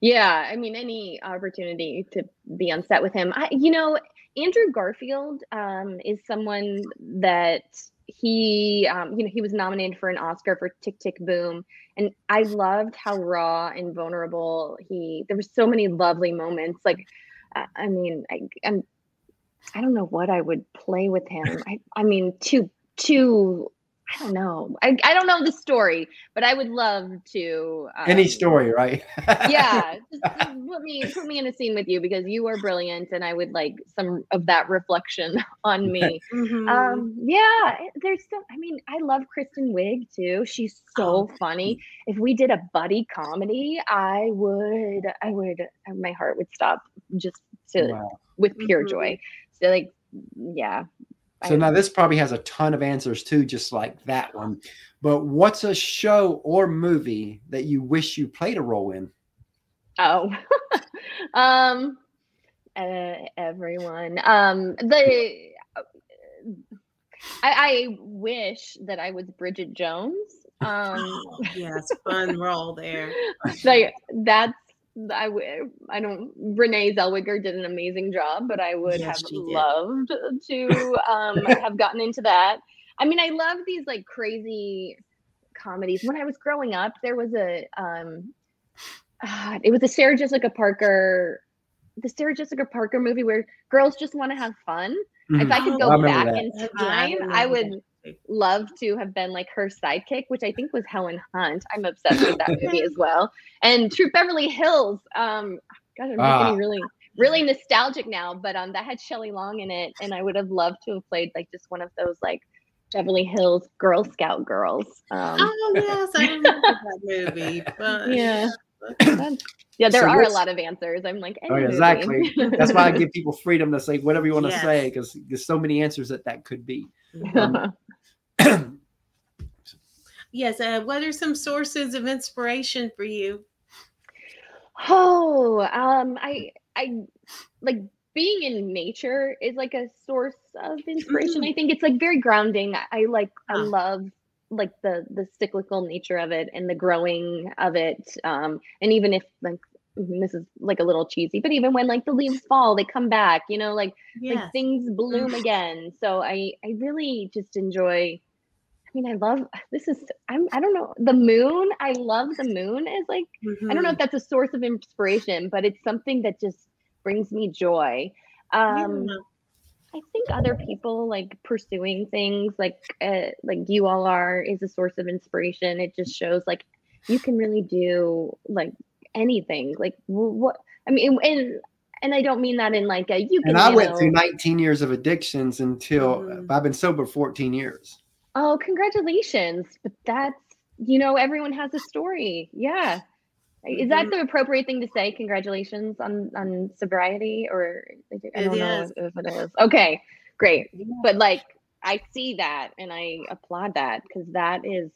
yeah, I mean, any opportunity to be on set with him. I, you know, Andrew Garfield um, is someone that he, um, you know, he was nominated for an Oscar for Tick Tick Boom, and I loved how raw and vulnerable he. There were so many lovely moments. Like, I, mean, I, I'm, I don't know what I would play with him. I, I mean, too, too. I don't know. I, I don't know the story, but I would love to. Any um, story, right? yeah just, just put me put me in a scene with you because you are brilliant and i would like some of that reflection on me Mhm. um yeah there's so i mean i love kristen wiig too she's so Oh. funny if we did a buddy comedy i would i would my heart would stop just to Wow. with pure Mhm. joy so like yeah So now this probably has a ton of answers too, just like that one. But what's a show or movie that you wish you played a role in? Oh, um, uh, everyone. Um, the I, I wish that I was Bridget Jones. Um, Oh, yes, fun role there. like that's I w- I don't Renee Zellweger did an amazing job, but I would Yes, have loved to um have gotten into that. I mean, I love these like crazy comedies. When I was growing up, there was a um ah, it was a Sarah Jessica Parker the Sarah Jessica Parker movie where girls just want to have fun. If I could Oh, go I back that. in Yeah, I time, I would that too. Love to have been like her sidekick, which I think was Helen Hunt. I'm obsessed with that movie as well. And Troop Beverly Hills. Um, God, I'm Ah. getting really, really nostalgic now. But um, that had Shelley Long in it, and I would have loved to have played like just one of those like Beverly Hills Girl Scout girls. Um, Oh yes, I remember that movie. But yeah, yeah. There So are a lot of answers. I'm like, Oh, yeah, exactly. That's why I give people freedom to say whatever you want to say because there's so many answers that that could be. Mhm. yes. Uh, what are some sources of inspiration for you? Oh, um, I I like being in nature is like a source of inspiration. I think it's like very grounding. I, like I Ah. love like the the cyclical nature of it and the growing of it. Um, and even if like this is like a little cheesy, but even when like the leaves fall, they come back. You know, like Yes. like things bloom again. So I I really just enjoy. I mean, I love this is I'm I don't know the moon. I love the moon is like I don't know if that's a source of inspiration, but it's something that just brings me joy. Um, Yeah. I think other people like pursuing things like uh, like you all are is a source of inspiration. It just shows like you can really do like anything. Like what I mean, and and I don't mean that in like a you can. And I you went know- through 19 years of addictions until Mhm. I've been sober 14 years. Oh, congratulations! But that's you know everyone has a story. Yeah. Is that Mhm. the appropriate thing to say? Congratulations on on sobriety, or I don't know is. if it is. Okay, great. But like, I see that and I applaud that because that is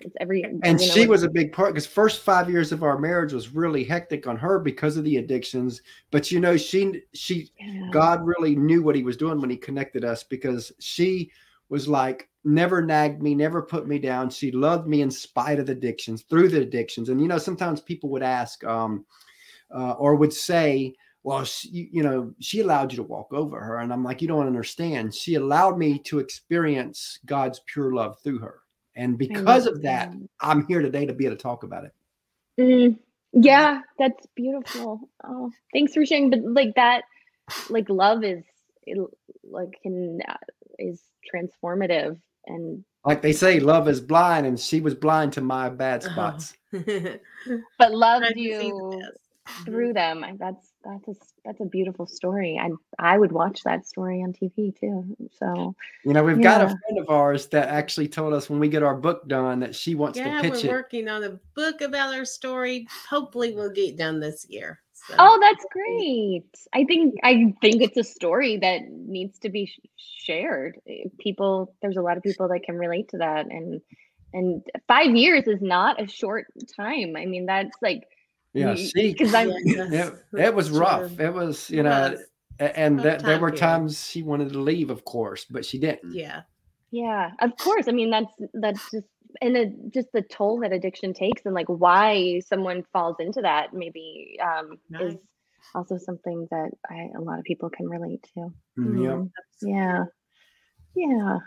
it's every. And you know, she was a big part because first five years of our marriage was really hectic on her because of the addictions. But you know, she she Yeah. God really knew what he was doing when he connected us because she was like never nagged me, never put me down. She loved me in spite of the addictions, through the addictions. And you know, sometimes people would ask um, uh, or would say, "Well, she, you- know, she allowed you to walk over her," and I'm like, "You don't understand. She allowed me to experience God's pure love through her." And because of that, I'm here today to be able to talk about it. Mm, yeah, that's beautiful. Oh, thanks for sharing. But like that, like love is it, like can uh, is transformative and Like they say, love is blind, and she was blind to my bad Uh-huh. spots. but loved I can see you through them. That's that's a s- that's a beautiful story. I I would watch that story on TV too. So You know, we've got a friend of ours that actually told us when we get our book done that she wants to. Yeah, to we're pitch it. working on a book about our story. Hopefully, we'll get done this year. So. oh, that's great. I think I think it's a story that needs to be sh- shared. Eh, People, there's a lot of people that can relate to that, and and five years is not a short time. I mean, that's like Yeah, she. because I'm It, it was rough. It was, you know, was. and Rough that, there were period. times she wanted to leave, of course, but she didn't. Yeah. Yeah, of course. I mean, that's that's just and it, just the toll that addiction takes, and like why someone falls into that maybe um, is also something that I, a lot of people can relate to. Mm, Yep. Mhm. Yeah, yeah.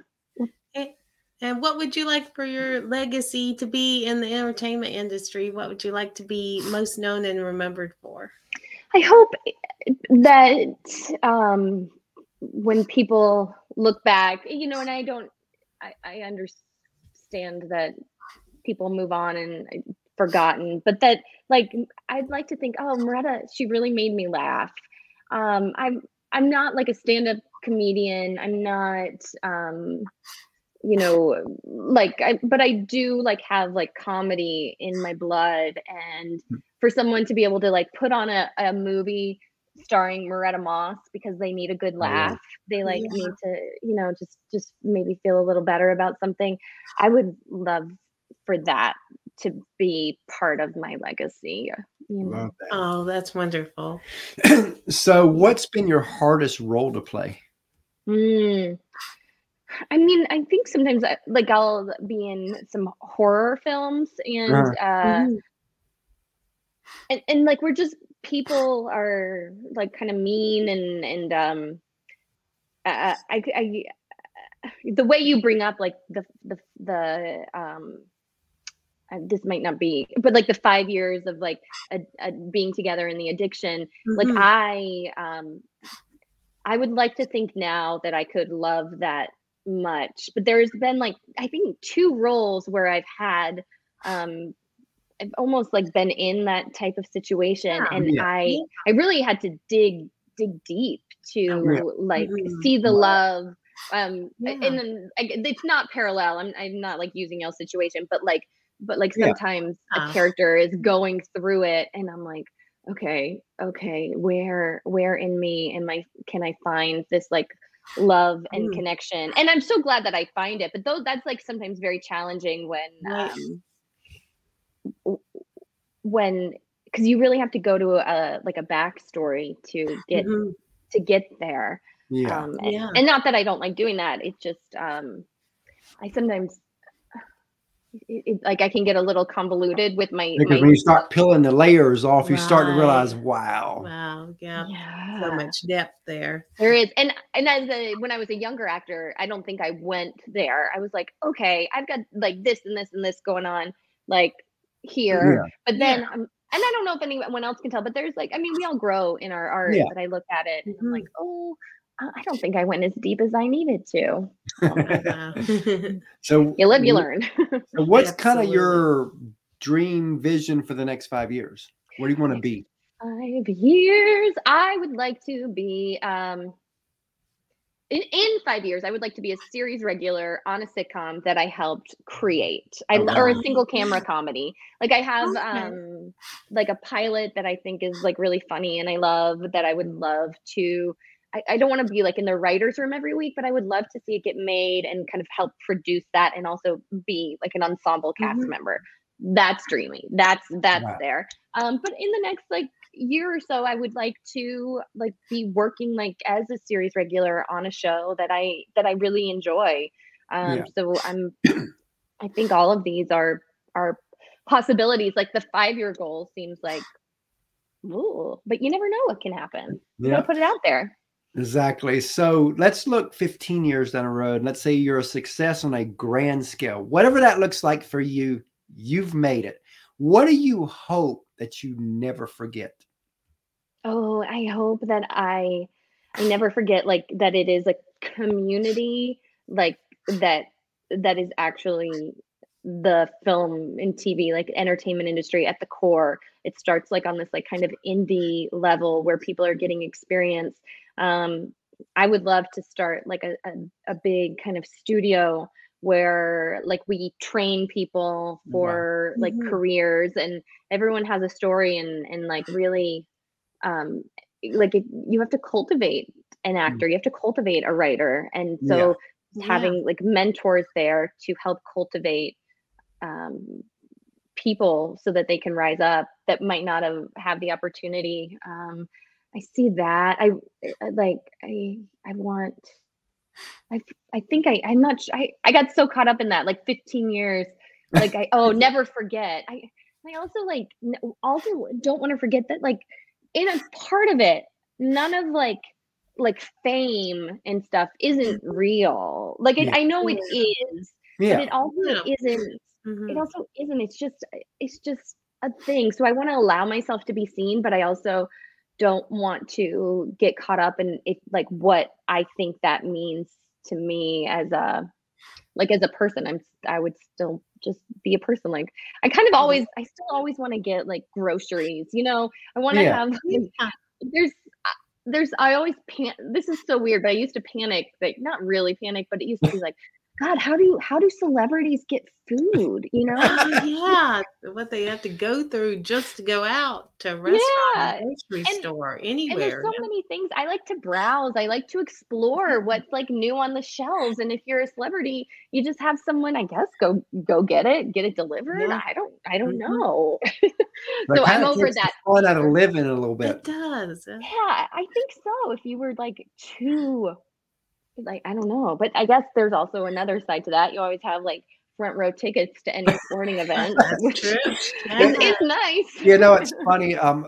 And what would you like for your legacy to be in the entertainment industry? What would you like to be most known and remembered for? I hope that um, when people look back, you know, and I don't, I, I understand that people move on and uh, forgotten, but that like I'd like to think, oh, Muretta, she really made me laugh. Um, I'm I'm not like a stand-up comedian. I'm not um, you know like I, but I do like have like comedy in my blood and for someone to be able to like put on a, a movie starring Muretta Moss because they need a good yeah. laugh. They like Yeah. need to, you know, just just maybe feel a little better about something. I would love for that to be part of my legacy. You know. Love Oh, that's wonderful. so, what's been your hardest role to play? Hmm. I mean, I think sometimes I, like I'll be in some horror films and Uh-huh. uh Mhm. and, and like we're just people are like kind of mean and and um uh, I, I the way you bring up like the the the um this might not be but like the five years of like a, a being together in the addiction like Mhm. i um i would like to think now that i could love that much but there's been like i think two roles where i've had um i've almost like been in that type of situation Yeah. and Yeah. i i really had to dig dig deep to Yeah. like Mhm. see the love um Yeah. and then I, it's not parallel i'm i'm not like using y'all's situation but like but like Yeah. sometimes Ah. a character is going through it and i'm like okay okay where where in me am i can i find this like love and Mm. connection and i'm so glad that i find it but though that's like sometimes very challenging when Right. um w- when because you really have to go to a like a backstory to get Mhm. to get there Yeah. um and, Yeah. and not that i don't like doing that it's just um i sometimes it, it, like i can get a little convoluted with my, because my when you start peeling the layers off, you start to realize, wow. Wow. Yeah. yeah So much depth there. there is and and as a when i was a younger actor i don't think i went there i was like okay i've got like this and this and this going on like here but then um, and i don't know if anyone else can tell but there's like i mean we all grow in our art Yeah. but i look at it and i'm Mhm. like oh I I don't think I went as deep as I needed to. Wow. so, You live, you learn. So what's kind of your dream vision for the next five years? Where do you want to be? five years i would like to be um in, in five years i would like to be a series regular on a sitcom that i helped create I, Oh, or a single camera comedy like i have Okay. um like a pilot that i think is like really funny and i love that i would love to I, I don't want to be like in the writer's room every week, but I would love to see it get made and kind of help produce that and also be like an ensemble cast Mhm. member. That's dreamy. That's that's Wow. there. Um, but in the next like year or so, I would like to like be working like as a series regular on a show that I that I really enjoy. Um, Yeah. so I'm I think all of these are are possibilities. Like the five year goal seems like ooh, but you never know what can happen. You Yeah, gotta put it out there. exactly. So let's look 15 years down the road. Let's say you're a success on a grand scale. Whatever that looks like for you, you've made it. What do you hope that you never forget? Oh, I hope that I I never forget like that it is a community like that that is actually the film and TV like entertainment industry at the core. It starts like on this like kind of indie level where people are getting experience. Um I would love to start like a, a, a big kind of studio where like we train people Wow. for like Mhm. careers and everyone has a story and and like really um like it, you have to cultivate an actor you have to cultivate a writer and so Yeah. having like mentors there to help cultivate um people so that they can rise up that might not have have the opportunity um i see that i, I like i i want i i think i i'm not i i got so caught up in that like 15 years like i oh never forget i i also like also don't want to forget that like in a part of it none of like like fame and stuff isn't real like Yeah. i know it is Yeah. but it also Yeah. isn't Mhm. it also isn't it's just it's just a thing so i want to allow myself to be seen but i also don't want to get caught up in it like what i think that means to me as a like as a person i'm i would still just be a person like i kind of always i still always want to get like groceries you know? I want to Yeah. have there's uh, there's i always pan this is so weird but i used to panic like not really panic but it used to be like god how do you how do celebrities get food you know yeah, what they have to go through just to go out to a restaurant, Yeah, grocery and- store, and there's so many things i like to browse i like to explore what's like new on the shelves and if you're a celebrity you just have someone i guess go go get it get it delivered Yeah. i don't i don't Mhm. know so i'm over takes the that Fun out of living a little bit. it does. Yeah, I think so. If you were like too, like I don't know, but I guess there's also another side to that. You always have like front row tickets to any sporting event, That's which is, is nice. You know, it's funny. Um,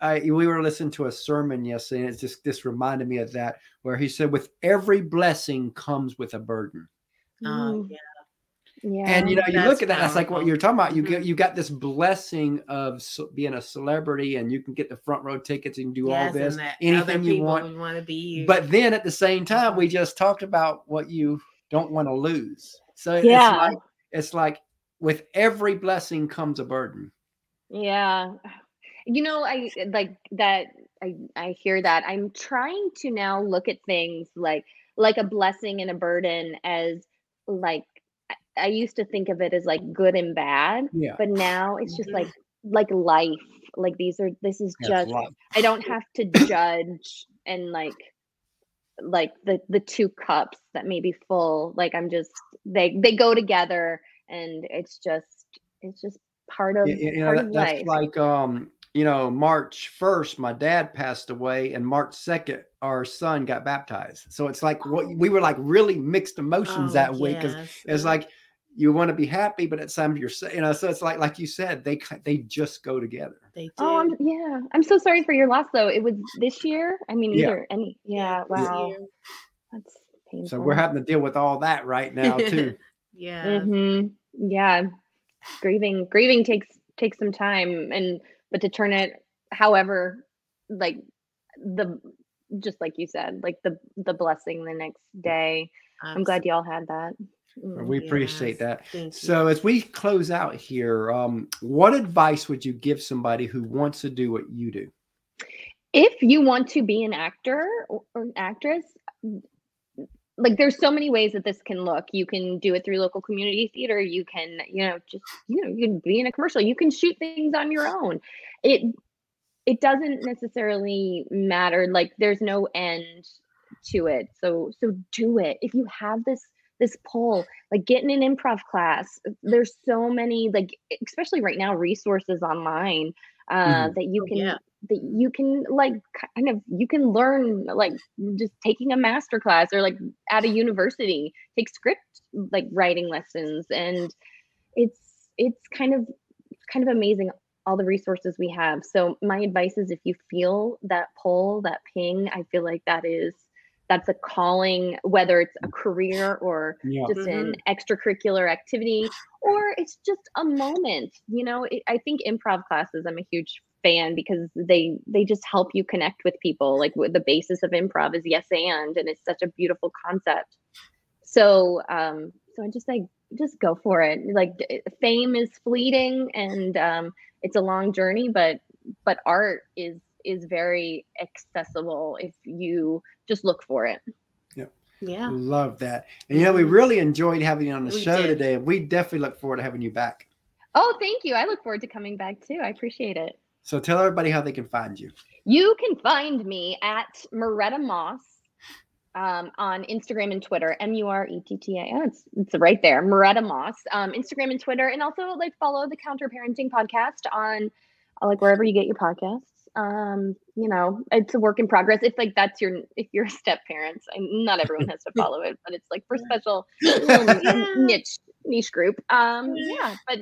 I we were listening to a sermon yesterday, and it's just this reminded me of that, where he said, "With every blessing comes with a burden." Oh, Mm, yeah. Yeah, And you know, you look at that, that's like what you're talking about. You Mhm. get you got this blessing of ce- being a celebrity, and you can get the front row tickets and do all Yes, and this, anything you want. want to be you. But then at the same time, we just talked about what you don't want to lose. So Yeah. it's like it's like with every blessing comes a burden. yeah. You know, I like that. I I hear that. I'm trying to now look at things like like a blessing and a burden as like I- I used to think of it as like good and bad, Yeah. but now it's just Mhm. like like life. Like these are this is That's just. I don't have to judge and like like the the two cups that may be full. Like I'm just they they go together and it's just it's just part of Y- y- you know part that, of that's like um you know march 1st my dad passed away and march 2nd our son got baptized so it's like what we were like really mixed emotions Oh, that week because yes. it's Uh, like you want to be happy but at some you're sa- you know so it's like like you said they they just go together they do. Oh, I'm, yeah. I'm so sorry for your loss though. It was this year. I mean, Yeah. either any. Yeah. Wow. year. That's painful. so we're having to deal with all that right now too yeah. Mm-hmm. Yeah, grieving grieving takes takes some time, and but to turn it, however, like the just like you said, like the the blessing the next day. I'm glad y'all had that. Mm. we appreciate Yes, that Thank you. so as we close out here um what advice would you give somebody who wants to do what you do If you want to be an actor or or an actress, like there's so many ways that this can look. You can do it through local community theater. You can, you know, just you know, you can be in a commercial. You can shoot things on your own. It it doesn't necessarily matter. Like there's no end to it. So so do it. If you have this this pull, like getting an improv class. There's so many like especially right now resources online uh Mhm. that you Oh, can yeah. that you can like kind of you can learn like just taking a master class or like at a university take script like writing lessons and it's it's kind of kind of amazing all the resources we have so my advice is if you feel that pull that ping i feel like that is that's a calling whether it's a career or yeah. just an extracurricular activity or it's just a moment you know? It, i think improv classes i'm a huge fan because they they just help you connect with people. Like the basis of improv is yes and and it's such a beautiful concept. So um so i just like just go for it. Like fame is fleeting and um it's a long journey but but art is is very accessible if you just look for it Yeah. Yeah. Love that and you know we really enjoyed having you on the We show did. today and we definitely look forward to having you back oh thank you i look forward to coming back too i appreciate it so tell everybody how they can find you You can find me at Muretta Moss um, on Instagram and Twitter. M U R E T T A. It's it's right there. Muretta Moss. Um, Instagram and Twitter, and also like follow the Counter Parenting podcast on like wherever you get your podcasts. Um, you know, it's a work in progress. If like that's your if you're a step parents, and not everyone has to follow it, but it's like for special niche niche group. Um, yeah, but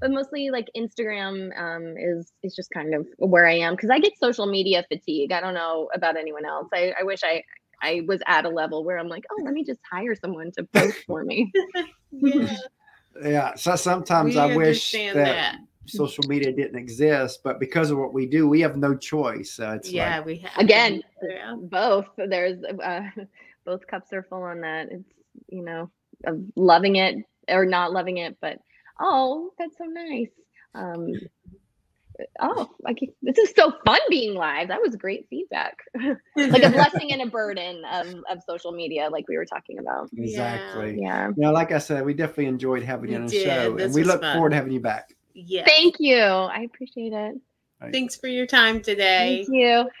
but mostly like Instagram um, is is just kind of where I am because I get social media fatigue. I don't know about anyone else. I, I wish I I was at a level where I'm like, oh, let me just hire someone to post for me. Yeah, Yeah. So sometimes we I wish understand that, that. Social media didn't exist, but because of what we do, we have no choice. So it's Yeah, like, we have Again, Yeah. Both there's uh, both cups are full on that. It's you know of loving it or not loving it, but oh, that's so nice. Um, oh, I this is so fun being live. That was great feedback. like a blessing and a burden of of social media, like we were talking about. exactly. Yeah. You Now, like I said, we definitely enjoyed having you on the show, This and we look fun. forward to having you back. Yeah. Thank you. I appreciate it. Thanks for your time today. Thank you.